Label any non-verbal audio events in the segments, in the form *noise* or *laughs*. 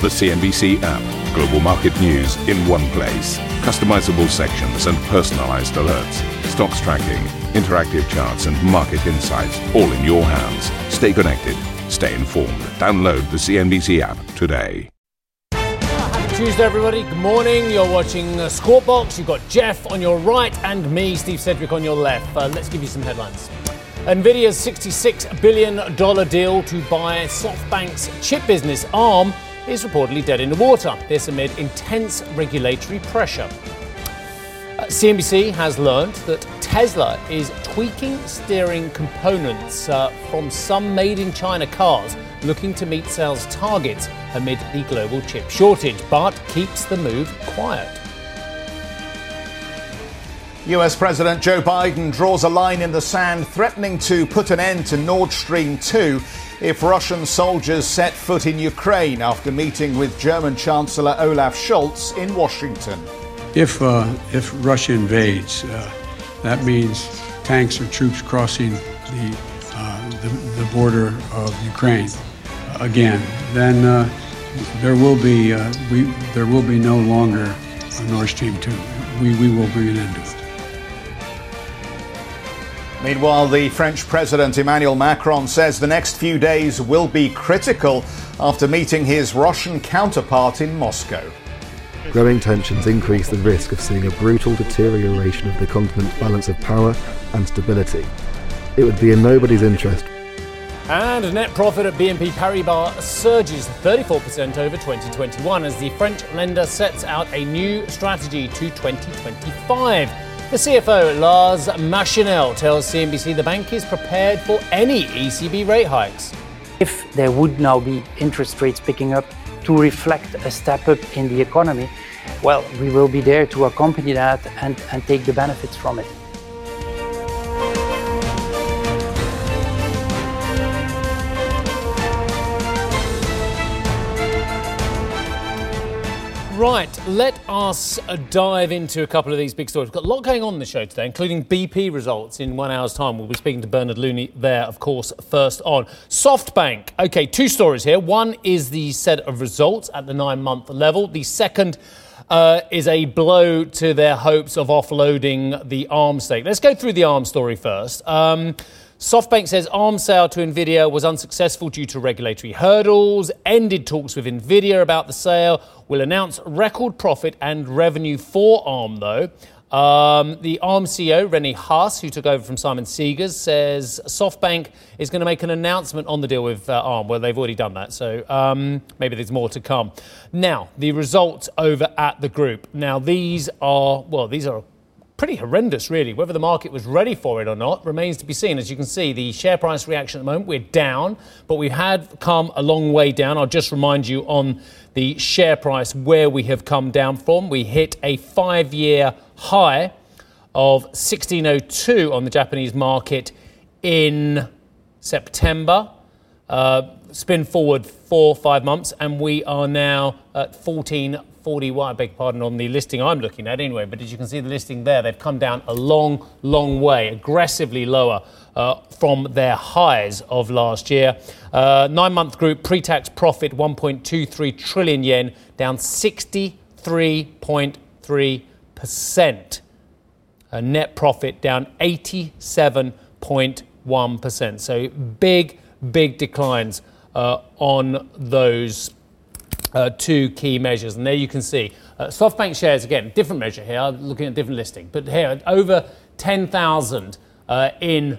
The CNBC app. Global market news in one place. Customizable sections and personalized alerts. Stocks tracking, interactive charts, and market insights all in your hands. Stay connected. Stay informed. Download the CNBC app today. Happy Tuesday, everybody. Good morning. You're watching uh, Squawk Box. You've got Geoff on your right and me, Steve Sedgwick, on your left. Uh, let's give you some headlines. Nvidia's $66 billion deal to buy SoftBank's chip business, ARM, is reportedly dead in the water. This amid intense regulatory pressure. Uh, CNBC has learned that Tesla is tweaking steering components uh, from some made in China cars, looking to meet sales targets amid the global chip shortage, but keeps the move quiet. US President Joe Biden draws a line in the sand, threatening to put an end to Nord Stream 2 if Russian soldiers set foot in Ukraine after meeting with German Chancellor Olaf Scholz in Washington. If, uh, if Russia invades, uh, that means tanks or troops crossing the, uh, the, the, border of Ukraine again, then uh, there will be uh, we, there will be no longer a Nord Stream 2. We, we will bring an end to it. Meanwhile, the French President Emmanuel Macron says the next few days will be critical after meeting his Russian counterpart in Moscow. Growing tensions increase the risk of seeing a brutal deterioration of the continent's balance of power and stability. It would be in nobody's interest. And net profit at BNP Paribas surges 34% over 2021 as the French lender sets out a new strategy to 2025. The CFO, Lars Machenil, tells CNBC the bank is prepared for any ECB rate hikes. If there would now be interest rates picking up to reflect a step up in the economy, well, we will be there to accompany that and, and take the benefits from it. Right, let us uh, dive into a couple of these big stories. We've got a lot going on in the show today, including BP results in one hour's time. We'll be speaking to Bernard Looney there, of course, first on. SoftBank. Okay, two stories here. One is the set of results at the nine month level, the second uh, is a blow to their hopes of offloading the ARM stake. Let's go through the ARM story first. Um, SoftBank says ARM sale to Nvidia was unsuccessful due to regulatory hurdles, ended talks with Nvidia about the sale, will announce record profit and revenue for ARM though. Um, the ARM CEO, Rene Haas, who took over from Simon Segars, says SoftBank is going to make an announcement on the deal with uh, ARM. Well, they've already done that, so um, maybe there's more to come. Now, the results over at the group. Now, these are, well, these are pretty horrendous, really. Whether the market was ready for it or not remains to be seen. As you can see, the share price reaction at the moment, we're down, but we had come a long way down. I'll just remind you on the share price where we have come down from. We hit a five year high of 1602 on the Japanese market in September. Uh, spin forward four, five months, and we are now at 14 41, I beg pardon, on the listing I'm looking at anyway. But as you can see, the listing there, they've come down a long, long way, aggressively lower uh, from their highs of last year. Uh, nine month group pre tax profit 1.23 trillion yen, down 63.3%. A net profit down 87.1%. So big, big declines uh, on those uh, two key measures. And there you can see uh, SoftBank shares, again, different measure here, looking at different listing. But here, over 10,000 uh, in,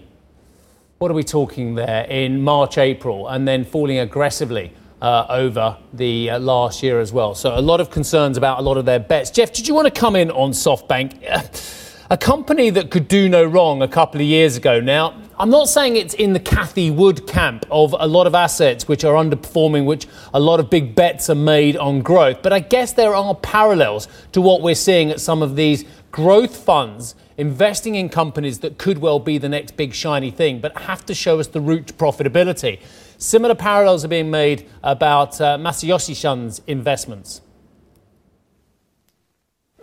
what are we talking there, in March, April, and then falling aggressively. Uh, over the uh, last year as well. So, a lot of concerns about a lot of their bets. Geoff, did you want to come in on SoftBank? *laughs* a company that could do no wrong a couple of years ago. Now, I'm not saying it's in the Cathie Wood camp of a lot of assets which are underperforming, which a lot of big bets are made on growth, but I guess there are parallels to what we're seeing at some of these growth funds investing in companies that could well be the next big shiny thing, but have to show us the route to profitability. Similar parallels are being made about uh, Masayoshi Son's investments.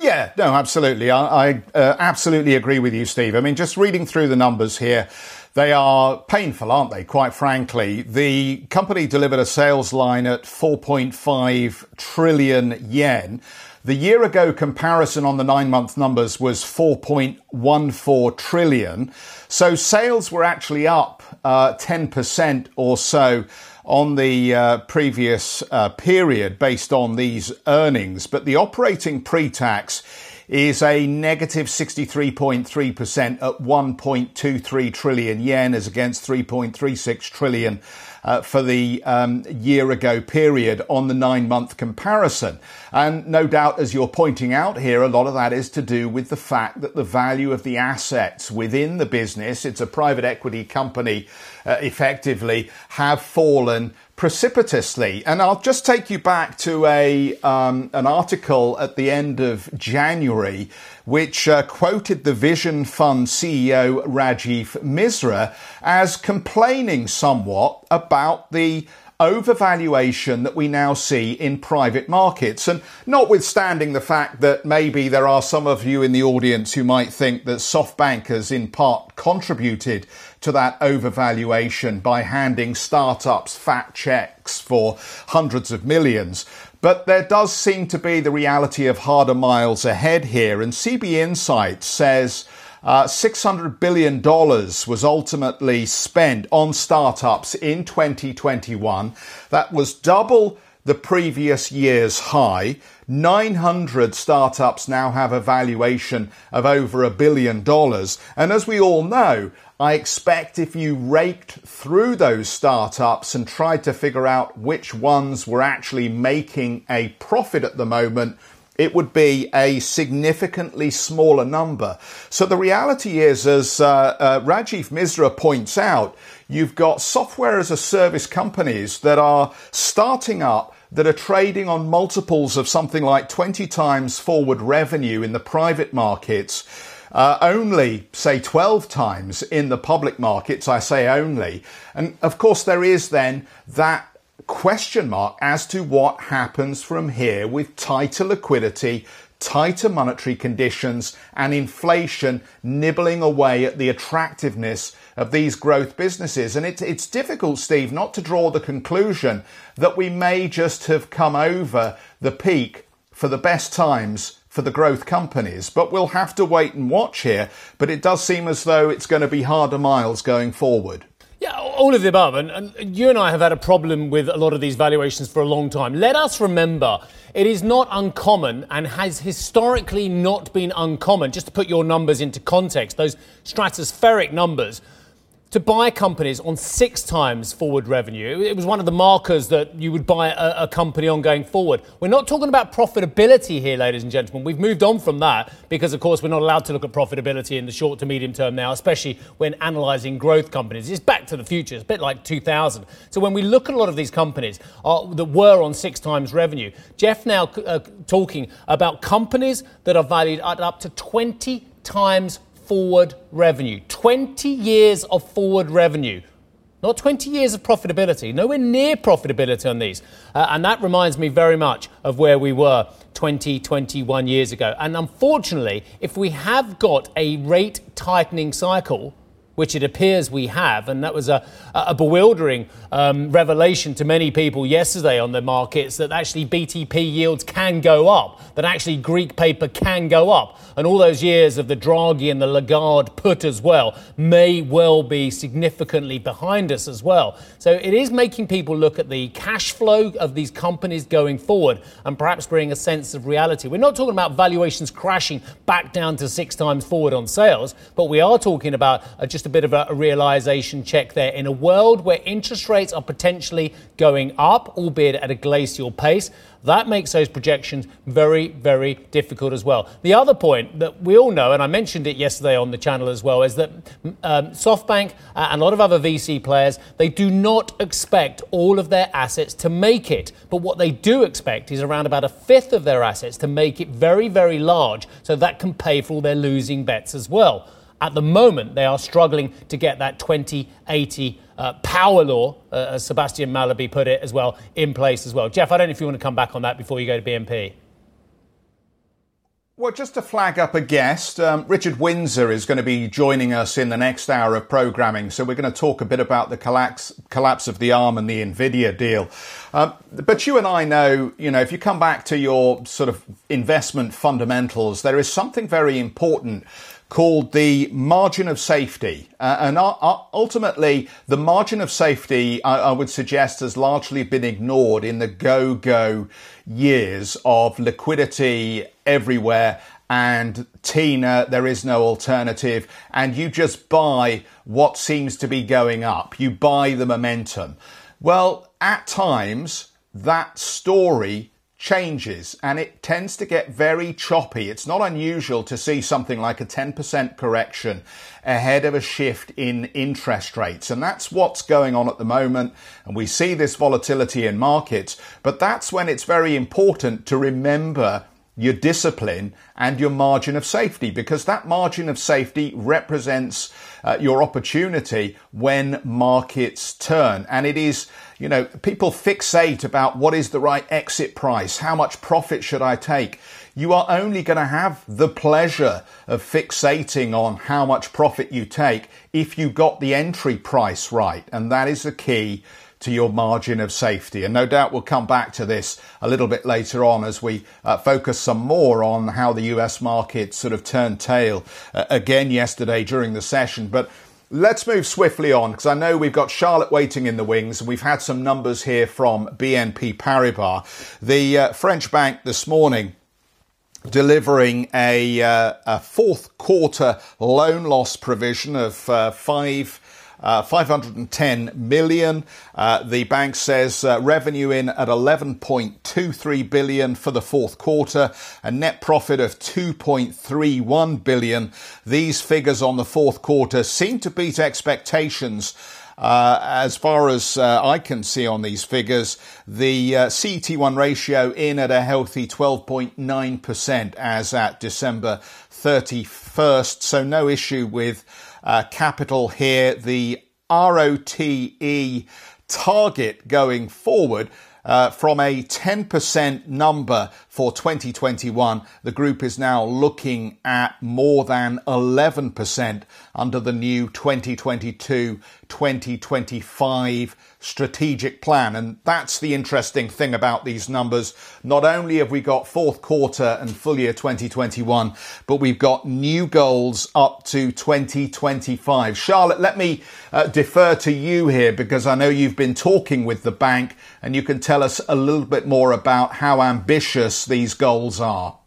Yeah, no, absolutely. I, I uh, absolutely agree with you, Steve. I mean, just reading through the numbers here, They are painful, aren't they? Quite frankly. The company delivered a sales line at 4.5 trillion yen. The year ago comparison on the nine month numbers was 4.14 trillion. So sales were actually up uh, 10% or so on the uh, previous uh, period based on these earnings. But the operating pre-tax is a negative 63.3% at 1.23 trillion yen as against 3.36 trillion uh, for the um, year ago period on the nine month comparison. And no doubt, as you're pointing out here, a lot of that is to do with the fact that the value of the assets within the business, it's a private equity company, uh, effectively, have fallen precipitously. And I'll just take you back to a um, an article at the end of January, which uh, quoted the Vision Fund CEO Rajiv Misra as complaining somewhat about the overvaluation that we now see in private markets. And notwithstanding the fact that maybe there are some of you in the audience who might think that SoftBank has in part contributed to that overvaluation by handing startups fat checks for hundreds of millions. But there does seem to be the reality of harder miles ahead here. And CB Insights says uh, $600 billion was ultimately spent on startups in 2021. That was double the previous year's high. 900 startups now have a valuation of over a billion dollars. And as we all know, I expect if you raked through those startups and tried to figure out which ones were actually making a profit at the moment, it would be a significantly smaller number. So the reality is, as uh, uh, Rajiv Misra points out, you've got software as a service companies that are starting up that are trading on multiples of something like 20 times forward revenue in the private markets. Uh, only, say, 12 times in the public markets. I say only. And of course, there is then that question mark as to what happens from here with tighter liquidity, tighter monetary conditions, and inflation nibbling away at the attractiveness of these growth businesses. And it, it's difficult, Steve, not to draw the conclusion that we may just have come over the peak for the best times for the growth companies. But we'll have to wait and watch here. But it does seem as though it's going to be harder miles going forward. Yeah, all of the above. And, and, you and I have had a problem with a lot of these valuations for a long time. Let us remember it is not uncommon and has historically not been uncommon, just to put your numbers into context, those stratospheric numbers to buy companies on six times forward revenue. It was one of the markers that you would buy a, a, company on going forward. We're not talking about profitability here, ladies and gentlemen. We've moved on from that because, of course, we're not allowed to look at profitability in the short to medium term now, especially when analysing growth companies. It's back to the future. It's a bit like 2000. So when we look at a lot of these companies uh, that were on six times revenue, Geoff now uh, talking about companies that are valued at up to 20 times forward revenue. 20 years of forward revenue. Not 20 years of profitability, nowhere near profitability on these. Uh, and that reminds me very much of where we were 20, 21 years ago. And unfortunately, if we have got a rate tightening cycle, which it appears we have. And that was a, a bewildering um, revelation to many people yesterday on the markets that actually BTP yields can go up, that actually Greek paper can go up. And all those years of the Draghi and the Lagarde put as well may well be significantly behind us as well. So it is making people look at the cash flow of these companies going forward and perhaps bring a sense of reality. We're not talking about valuations crashing back down to six times forward on sales, but we are talking about uh, a bit of a, a realization check there. In a world where interest rates are potentially going up, albeit at a glacial pace, that makes those projections very, very difficult as well. The other point that we all know, and I mentioned it yesterday on the channel as well, is that um, SoftBank and a lot of other VC players, they do not expect all of their assets to make it. But what they do expect is around about a fifth of their assets to make it very, very large so that can pay for all their losing bets as well. At the moment, they are struggling to get that 2080 uh, power law, uh, as Sebastian Mallaby put it as well, in place as well. Geoff, I don't know if you want to come back on that before you go to BNP. Well, just to flag up a guest, um, Richard Windsor is going to be joining us in the next hour of programming. So we're going to talk a bit about the collapse, collapse of the ARM and the Nvidia deal. Um, but you and I know, you know, if you come back to your sort of investment fundamentals, there is something very important called the margin of safety. Uh, and uh, ultimately, the margin of safety, I, I, would suggest, has largely been ignored in the go go years of liquidity everywhere and Tina, there is no alternative. And you just buy what seems to be going up. You buy the momentum. Well, at times, that story changes and it tends to get very choppy. It's not unusual to see something like a 10% correction ahead of a shift in interest rates. And that's what's going on at the moment. And we see this volatility in markets, but that's when it's very important to remember your discipline and your margin of safety because that margin of safety represents uh, your opportunity when markets turn. And it is, you know, people fixate about what is the right exit price? How much profit should I take? You are only going to have the pleasure of fixating on how much profit you take if you got the entry price right. And that is the key to your margin of safety. And no doubt we'll come back to this a little bit later on as we uh, focus some more on how the US market sort of turned tail uh, again yesterday during the session. But Let's move swiftly on because I know we've got Charlotte waiting in the wings. And we've had some numbers here from BNP Paribas. The uh, French bank this morning delivering a, uh, a, fourth quarter loan loss provision of uh, five uh, 510 million. Uh, the bank says uh, revenue in at 11.23 billion for the fourth quarter, a net profit of 2.31 billion. These figures on the fourth quarter seem to beat expectations. Uh, as far as uh, I can see on these figures, the uh, CET1 ratio in at a healthy 12.9% as at December 31st. So no issue with uh, capital here. The ROTE target going forward uh, from a 10% number for 2021, the group is now looking at more than 11% under the new 2022 2025 strategic plan. And that's the interesting thing about these numbers. Not only have we got fourth quarter and full year 2021, but we've got new goals up to 2025. Charlotte, let me uh, defer to you here because I know you've been talking with the bank and you can tell us a little bit more about how ambitious these goals are.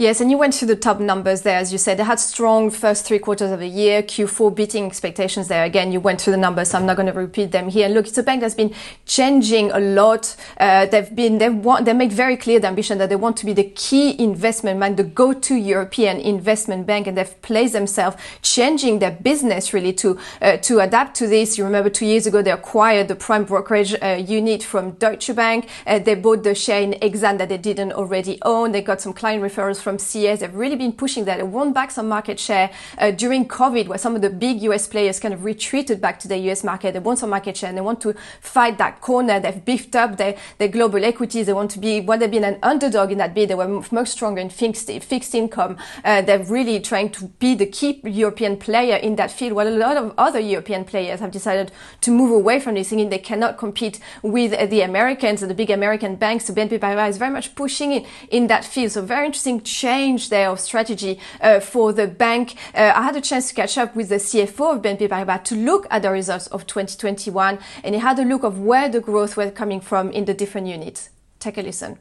Yes, and you went through the top numbers there, as you said. They had strong first three quarters of the year, Q4 beating expectations there. Again, you went through the numbers, so I'm not going to repeat them here. And look, it's a bank that's been changing a lot. Uh, they've been, they want, they make very clear the ambition that they want to be the key investment bank, the go-to European investment bank, and they've placed themselves changing their business really to, uh, to adapt to this. You remember two years ago, they acquired the prime brokerage uh, unit from Deutsche Bank. Uh, they bought the share in Exane that they didn't already own. They got some client referrals CS. They've really been pushing that. They won back some market share uh, during COVID, where some of the big US players kind of retreated back to the US market. They want some market share and they want to fight that corner. They've beefed up their, their global equities. They want to be, when they've been an underdog in that bid, they were much stronger in fixed, fixed income. Uh, they're really trying to be the key European player in that field, while a lot of other European players have decided to move away from this, thinking they cannot compete with uh, the Americans, and the big American banks. So BNP Paribas is very much pushing in, in that field. So very interesting change of strategy uh, for the bank. Uh, I had a chance to catch up with the CFO of BNP Paribas to look at the results of 2021, and he had a look of where the growth was coming from in the different units. Take a listen.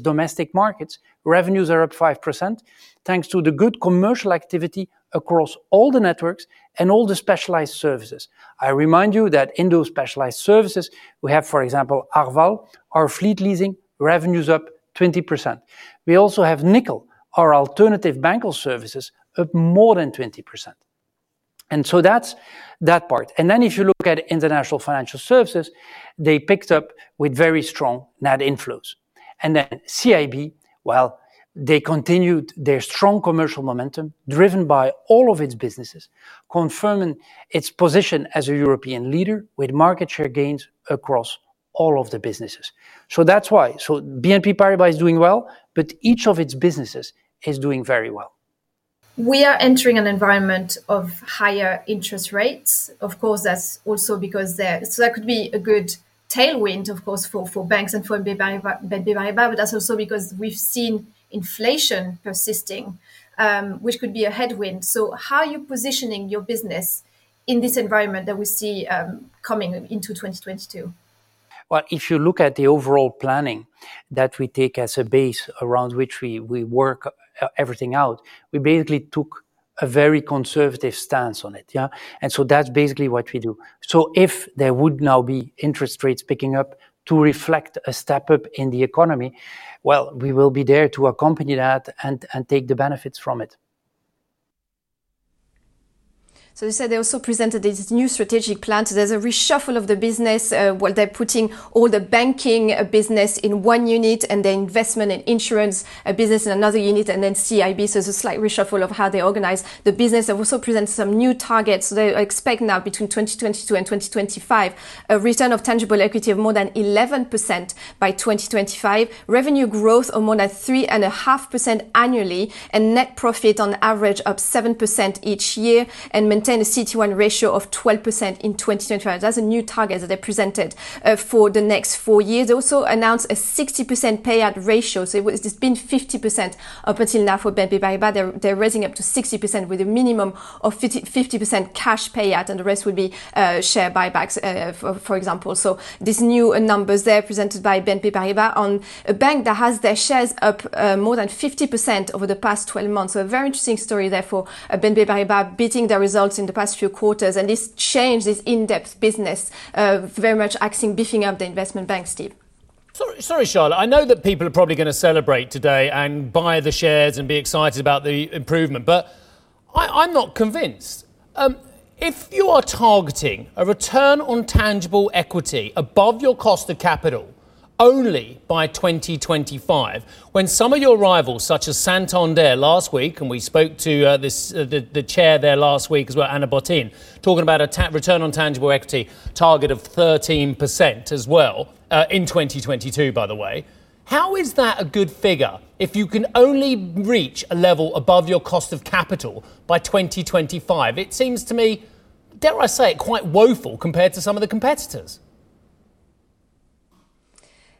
Domestic markets, revenues are up 5%, thanks to the good commercial activity across all the networks and all the specialized services. I remind you that in those specialized services, we have, for example, Arval, our fleet leasing, revenues up 20%. We also have Nickel, our alternative banking services up more than 20%. And so that's that part. And then if you look at international financial services, they picked up with very strong net inflows. And then CIB, well, they continued their strong commercial momentum driven by all of its businesses, confirming its position as a European leader with market share gains across all of the businesses. So that's why. So BNP Paribas is doing well, but each of its businesses is doing very well. We are entering an environment of higher interest rates. Of course, that's also because there, so that could be a good tailwind, of course, for, for banks and for BNP Paribas, but that's also because we've seen inflation persisting, um, which could be a headwind. So, how are you positioning your business in this environment that we see um, coming into 2022? Well, if you look at the overall planning that we take as a base around which we, we work uh, everything out, we basically took a very conservative stance on it. Yeah. And so that's basically what we do. So if there would now be interest rates picking up to reflect a step up in the economy, well, we will be there to accompany that and, and take the benefits from it. So they said they also presented this new strategic plan. So there's a reshuffle of the business. Uh, well, they're putting all the banking uh, business in one unit and the investment and insurance uh, business in another unit and then CIB. So it's a slight reshuffle of how they organize the business. They've also presented some new targets. So they expect now between 2022 and 2025 a return of tangible equity of more than 11% by 2025, revenue growth of more than 3.5% annually, and net profit on average up 7% each year and maintain a CET1 ratio of 12% in 2025. That's a new target that they presented uh, for the next four years. They also announced a 60% payout ratio. So it was, it's been 50% up until now for BNP Paribas. They're, they're raising up to 60% with a minimum of 50, 50% cash payout and the rest would be uh, share buybacks, uh, for, for, example. So these new numbers there presented by BNP Paribas on a bank that has their shares up uh, more than 50% over the past 12 months. So a very interesting story there for uh, BNP Paribas beating their results in the past few quarters, and this change, this in-depth business, uh, very much acting beefing up the investment bank, Steve. Sorry, sorry, Charlotte. I know that people are probably going to celebrate today and buy the shares and be excited about the improvement, but I, am not convinced. Um, if you are targeting a return on tangible equity above your cost of capital, only by 2025. When some of your rivals, such as Santander last week, and we spoke to uh, this, uh, the, the, chair there last week as well, Ana Botín, talking about a ta- return on tangible equity target of 13% as well uh, in 2022, by the way. How is that a good figure if you can only reach a level above your cost of capital by 2025? It seems to me, dare I say it, quite woeful compared to some of the competitors.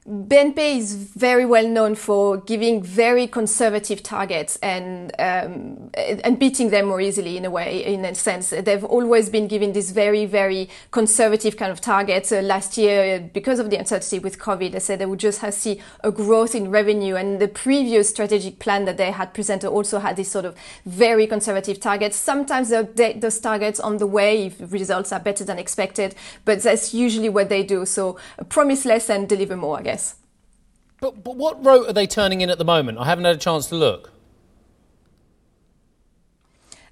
BNP is very well known for giving very conservative targets and um, and beating them more easily in a way. In a sense, they've always been giving these very very conservative kind of targets. Uh, last year, because of the uncertainty with COVID, they said they would just have see a growth in revenue. And the previous strategic plan that they had presented also had this sort of very conservative targets. Sometimes they update those targets on the way if results are better than expected, but that's usually what they do. So promise less and deliver more, I guess. But, but what route are they turning in at the moment? I haven't had a chance to look.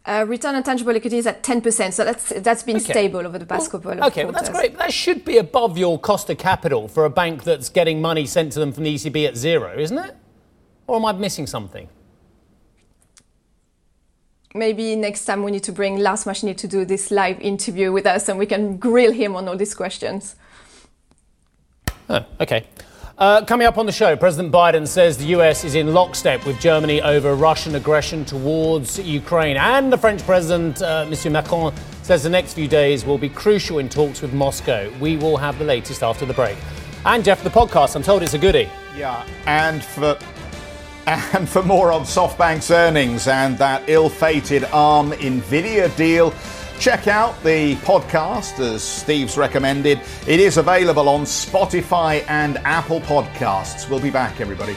Uh, return on tangible equity is at 10%, so that's that's been okay. stable over the past well, couple of okay, quarters. Okay, well, that's great. That should be above your cost of capital for a bank that's getting money sent to them from the ECB at zero, isn't it? Or am I missing something? Maybe next time we need to bring Lars Machenil to do this live interview with us and we can grill him on all these questions. Oh, okay. Uh, coming up on the show, President Biden says the US is in lockstep with Germany over Russian aggression towards Ukraine. And the French President, uh, Monsieur Macron, says the next few days will be crucial in talks with Moscow. We will have the latest after the break. And Geoff, the podcast, I'm told it's a goodie. Yeah, and for and for more on SoftBank's earnings and that ill-fated ARM Nvidia deal. Check out the podcast as Steve's recommended. It is available on Spotify and Apple Podcasts. We'll be back, everybody.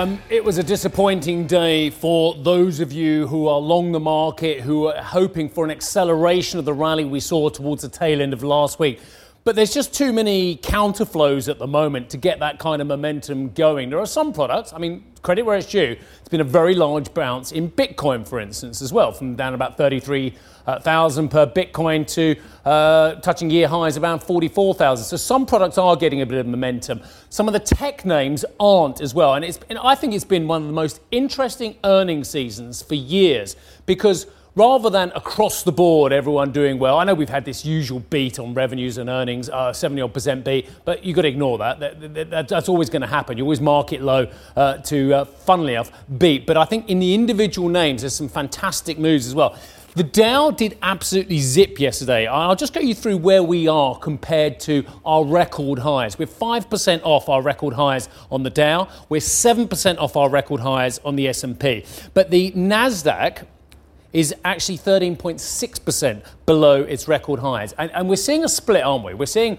um, it was a disappointing day for those of you who are long the market, who are hoping for an acceleration of the rally we saw towards the tail end of last week. But there's just too many counterflows at the moment to get that kind of momentum going. There are some products, I mean, credit where it's due, it's been a very large bounce in Bitcoin, for instance, as well, from down about 33,000 per Bitcoin to uh, touching year highs around 44,000. So some products are getting a bit of momentum. Some of the tech names aren't as well. And, it's, and I think it's been one of the most interesting earning seasons for years because rather than across the board everyone doing well. I know we've had this usual beat on revenues and earnings, uh, 70 odd percent beat, but you've got to ignore that. that, that, that that's always going to happen. You always market low uh, to, uh, funnily enough, beat. But I think in the individual names, there's some fantastic moves as well. The Dow did absolutely zip yesterday. I'll just go you through where we are compared to our record highs. We're 5% off our record highs on the Dow. We're 7% off our record highs on the S&P. But the Nasdaq is actually 13.6% below its record highs. And, and, we're seeing a split, aren't we? We're seeing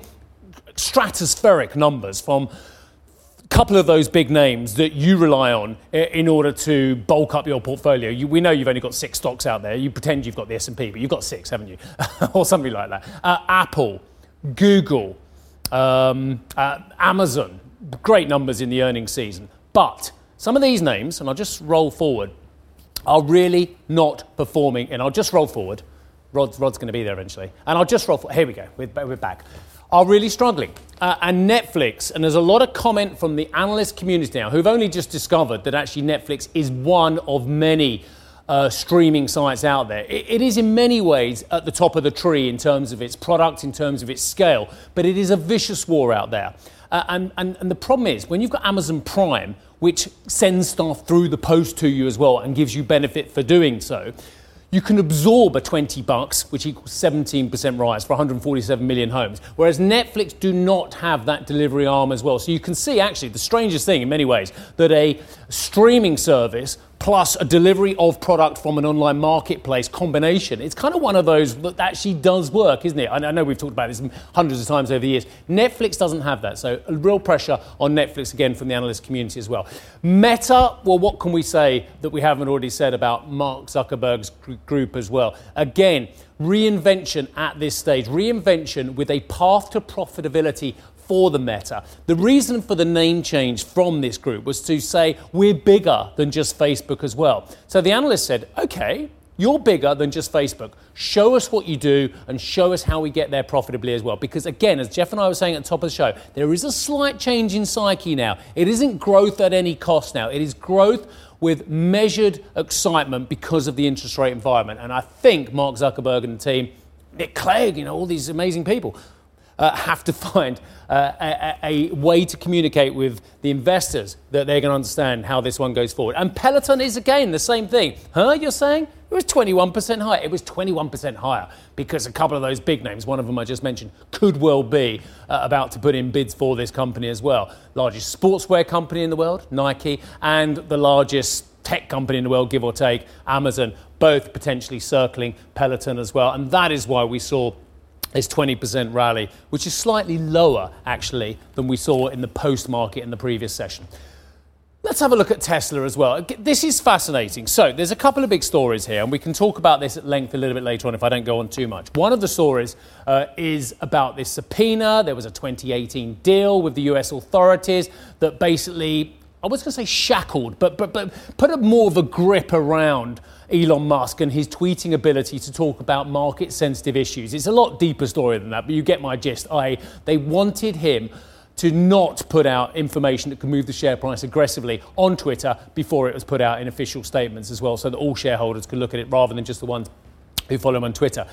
stratospheric numbers from couple of those big names that you rely on in order to bulk up your portfolio. You, we know you've only got six stocks out there. You pretend you've got the S&P, but you've got six, haven't you? *laughs* or something like that. Uh, Apple, Google, um, uh, Amazon, great numbers in the earnings season. But some of these names, and I'll just roll forward, are really not performing. And I'll just roll forward. Rod's, Rod's going to be there eventually. And I'll just roll forward. Here we go. We're, we're back. Are really struggling. Uh, and Netflix, and there's a lot of comment from the analyst community now who've only just discovered that actually Netflix is one of many uh, streaming sites out there. It, it is in many ways at the top of the tree in terms of its product, in terms of its scale, but it is a vicious war out there. Uh, and, and, and the problem is, when you've got Amazon Prime, which sends stuff through the post to you as well and gives you benefit for doing so. You can absorb a 20 bucks, which equals 17% rise for 147 million homes. Whereas Netflix do not have that delivery arm as well. So you can see actually the strangest thing in many ways that a streaming service plus a delivery of product from an online marketplace combination. It's kind of one of those that actually does work, isn't it? I know we've talked about this hundreds of times over the years. Netflix doesn't have that, so real pressure on Netflix again from the analyst community as well. Meta, well, what can we say that we haven't already said about Mark Zuckerberg's group as well? Again, reinvention at this stage, reinvention with a path to profitability for the Meta. The reason for the name change from this group was to say we're bigger than just Facebook as well. So the analyst said, okay, you're bigger than just Facebook. Show us what you do and show us how we get there profitably as well. Because again, as Geoff and I were saying at the top of the show, there is a slight change in psyche now. It isn't growth at any cost now. It is growth with measured excitement because of the interest rate environment. And I think Mark Zuckerberg and the team, Nick Clegg, you know, all these amazing people, uh, have to *laughs* find uh, a, a, way to communicate with the investors that they're going to understand how this one goes forward. And Peloton is again the same thing. Huh, you're saying? It was 21% higher. It was 21% higher because a couple of those big names, one of them I just mentioned, could well be uh, about to put in bids for this company as well. Largest sportswear company in the world, Nike, and the largest tech company in the world, give or take, Amazon, both potentially circling Peloton as well. And that is why we saw is 20% rally, which is slightly lower actually than we saw in the post market in the previous session. Let's have a look at Tesla as well. This is fascinating. So, there's a couple of big stories here, and we can talk about this at length a little bit later on if I don't go on too much. One of the stories uh, is about this subpoena. There was a 2018 deal with the US authorities that basically I was going to say shackled, but, but, but put a more of a grip around Elon Musk and his tweeting ability to talk about market sensitive issues. It's a lot deeper story than that, but you get my gist. I, they wanted him to not put out information that could move the share price aggressively on Twitter before it was put out in official statements as well, so that all shareholders could look at it rather than just the ones who follow him on Twitter.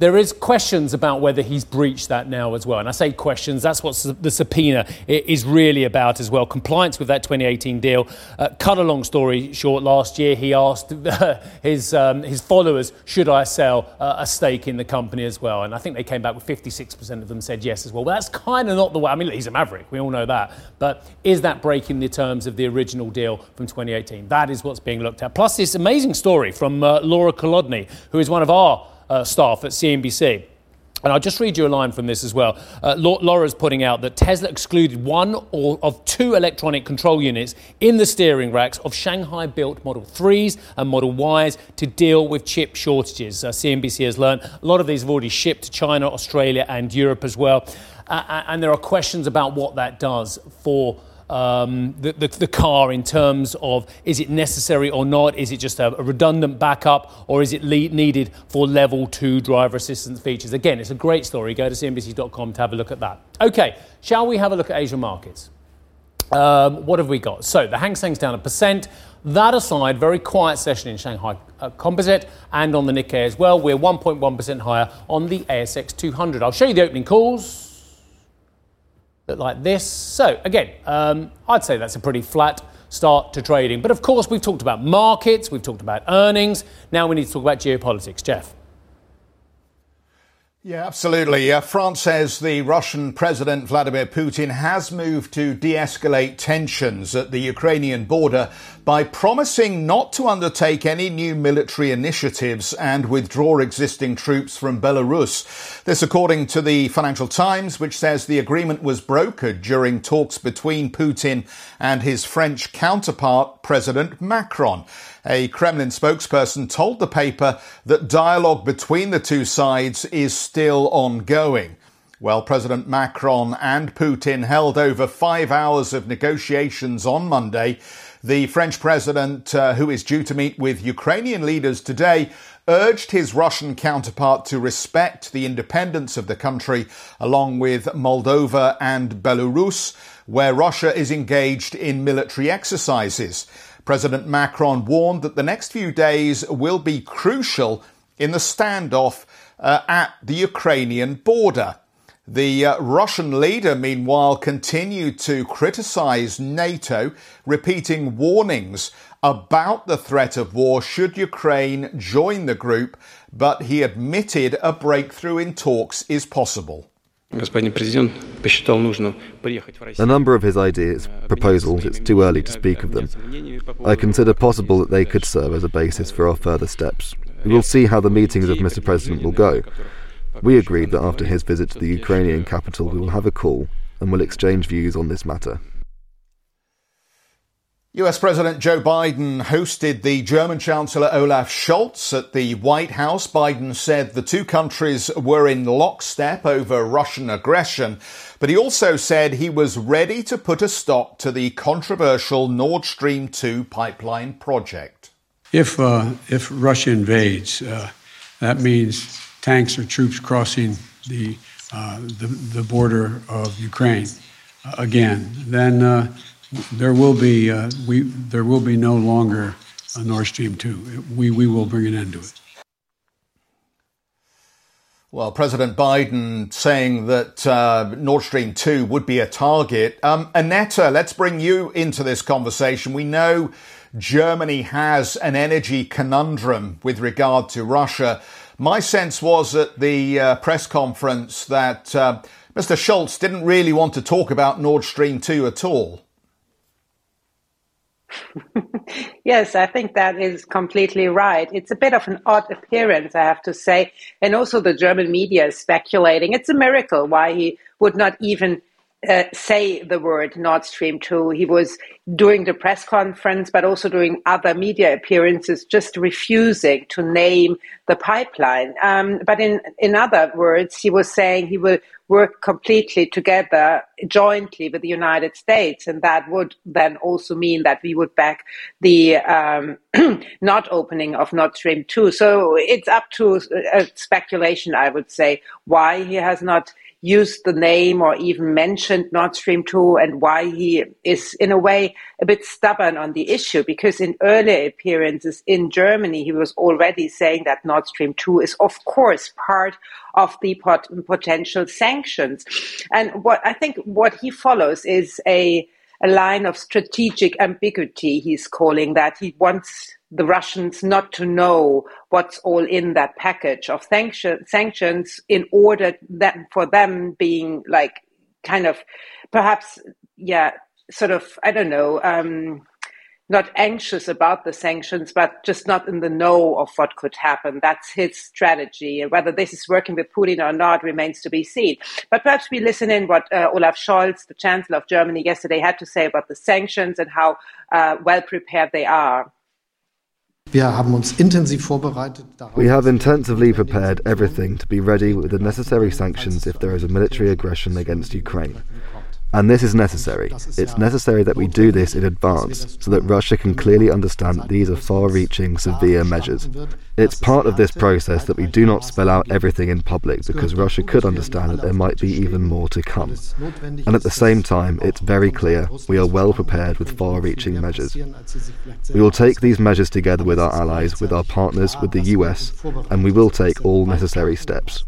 There is questions about whether he's breached that now as well. And I say questions, that's what the subpoena is really about as well. Compliance with that 2018 deal. Uh, cut a long story short, last year he asked *laughs* his, um, his followers, should I sell uh, a stake in the company as well? And I think they came back with 56% of them said yes as well. Well, that's kind of not the way. I mean, he's a maverick, we all know that. But is that breaking the terms of the original deal from 2018? That is what's being looked at. Plus, this amazing story from uh, Lora Kolodny, who is one of our uh, staff at CNBC. And I'll just read you a line from this as well. Uh, Lora's putting out that Tesla excluded one or of two electronic control units in the steering racks of Shanghai built Model 3s and Model Ys to deal with chip shortages. Uh, CNBC has learned a lot of these have already shipped to China, Australia, and Europe as well. Uh, and there are questions about what that does for um, the, the, the, car in terms of is it necessary or not? Is it just a, a redundant backup or is it le- needed for level two driver assistance features? Again, it's a great story. Go to CNBC.com to have a look at that. Okay, shall we have a look at Asian markets? Um, what have we got? So the Hang Seng's down a percent. That aside, very quiet session in Shanghai uh, Composite and on the Nikkei as well. We're 1.1% higher on the ASX 200. I'll show you the opening calls like this. So again, um, I'd say that's a pretty flat start to trading. But of course, we've talked about markets, we've talked about earnings. Now we need to talk about geopolitics. Geoff. Yeah, absolutely. Uh, France says the Russian President Vladimir Putin has moved to de escalate tensions at the Ukrainian border by promising not to undertake any new military initiatives and withdraw existing troops from Belarus. This, according to the Financial Times, which says the agreement was brokered during talks between Putin and his French counterpart, President Macron. A Kremlin spokesperson told the paper that dialogue between the two sides is still ongoing. Well, President Macron and Putin held over five hours of negotiations on Monday. The French president, uh, who is due to meet with Ukrainian leaders today, urged his Russian counterpart to respect the independence of the country, along with Moldova and Belarus, where Russia is engaged in military exercises. President Macron warned that the next few days will be crucial in the standoff uh, at the Ukrainian border. The uh, Russian leader, meanwhile, continued to criticize NATO, repeating warnings about the threat of war should Ukraine join the group, but he admitted a breakthrough in talks is possible. A number of his ideas, proposals, it's too early to speak of them. I consider possible that they could serve as a basis for our further steps. We will see how the meetings of Mr. President will go. We agreed that after his visit to the Ukrainian capital, we will have a call and will exchange views on this matter. US President Joe Biden hosted the German Chancellor Olaf Scholz at the White House. Biden said the two countries were in lockstep over Russian aggression, but he also said he was ready to put a stop to the controversial Nord Stream 2 pipeline project. If, uh, if Russia invades, uh, that means tanks or troops crossing the, uh, the, the, border of Ukraine uh, again. Then uh, there will be uh, we there will be no longer a Nord Stream two. We we will bring an end to it. Well, President Biden saying that uh, Nord Stream 2 would be a target. Um, Annette, let's bring you into this conversation. We know Germany has an energy conundrum with regard to Russia. My sense was at the uh, press conference that uh, Mr. Scholz didn't really want to talk about Nord Stream 2 at all. *laughs* yes, I think that is completely right. It's a bit of an odd appearance, I have to say. And also, the German media is speculating. It's a miracle why he would not even uh, say the word Nord Stream 2. He was doing the press conference, but also doing other media appearances, just refusing to name the pipeline. Um, but in, in other words, he was saying he will work completely together jointly with the United States. And that would then also mean that we would back the um, *clears throat* not opening of Nord Stream 2. So it's up to uh, speculation, I would say, why he has not used the name or even mentioned Nord Stream 2 and why he is in a way a bit stubborn on the issue because in earlier appearances in Germany he was already saying that Nord Stream 2 is of course part of the pot- potential sanctions. And what I think what he follows is a a line of strategic ambiguity he's calling that. He wants the Russians not to know what's all in that package of sanction, sanctions in order that for them being like kind of perhaps, yeah, sort of, I don't know, um, not anxious about the sanctions, but just not in the know of what could happen. That's his strategy. And whether this is working with Putin or not remains to be seen. But perhaps we listen in what uh, Olaf Scholz, the Chancellor of Germany, yesterday had to say about the sanctions and how uh, well prepared they are. We have intensively prepared everything to be ready with the necessary sanctions if there is a military aggression against Ukraine. And this is necessary. It's necessary that we do this in advance so that Russia can clearly understand that these are far reaching, severe measures. It's part of this process that we do not spell out everything in public because Russia could understand that there might be even more to come. And at the same time, it's very clear we are well prepared with far reaching measures. We will take these measures together with our allies, with our partners, with the US, and we will take all necessary steps.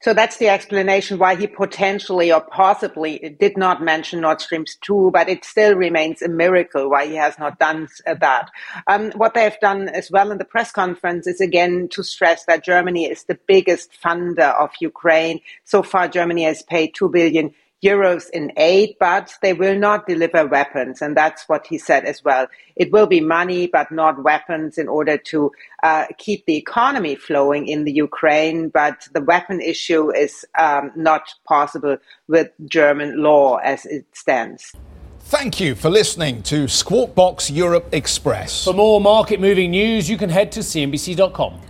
So that's the explanation why he potentially or possibly did not mention Nord Stream 2, but it still remains a miracle why he has not done that. Um, what they have done as well in the press conference is again to stress that Germany is the biggest funder of Ukraine. So far, Germany has paid 2 billion euros in aid, but they will not deliver weapons. And that's what he said as well. It will be money, but not weapons in order to uh, keep the economy flowing in the Ukraine. But the weapon issue is um, not possible with German law as it stands. Thank you for listening to Squawk Box Europe Express. For more market moving news, you can head to CNBC.com.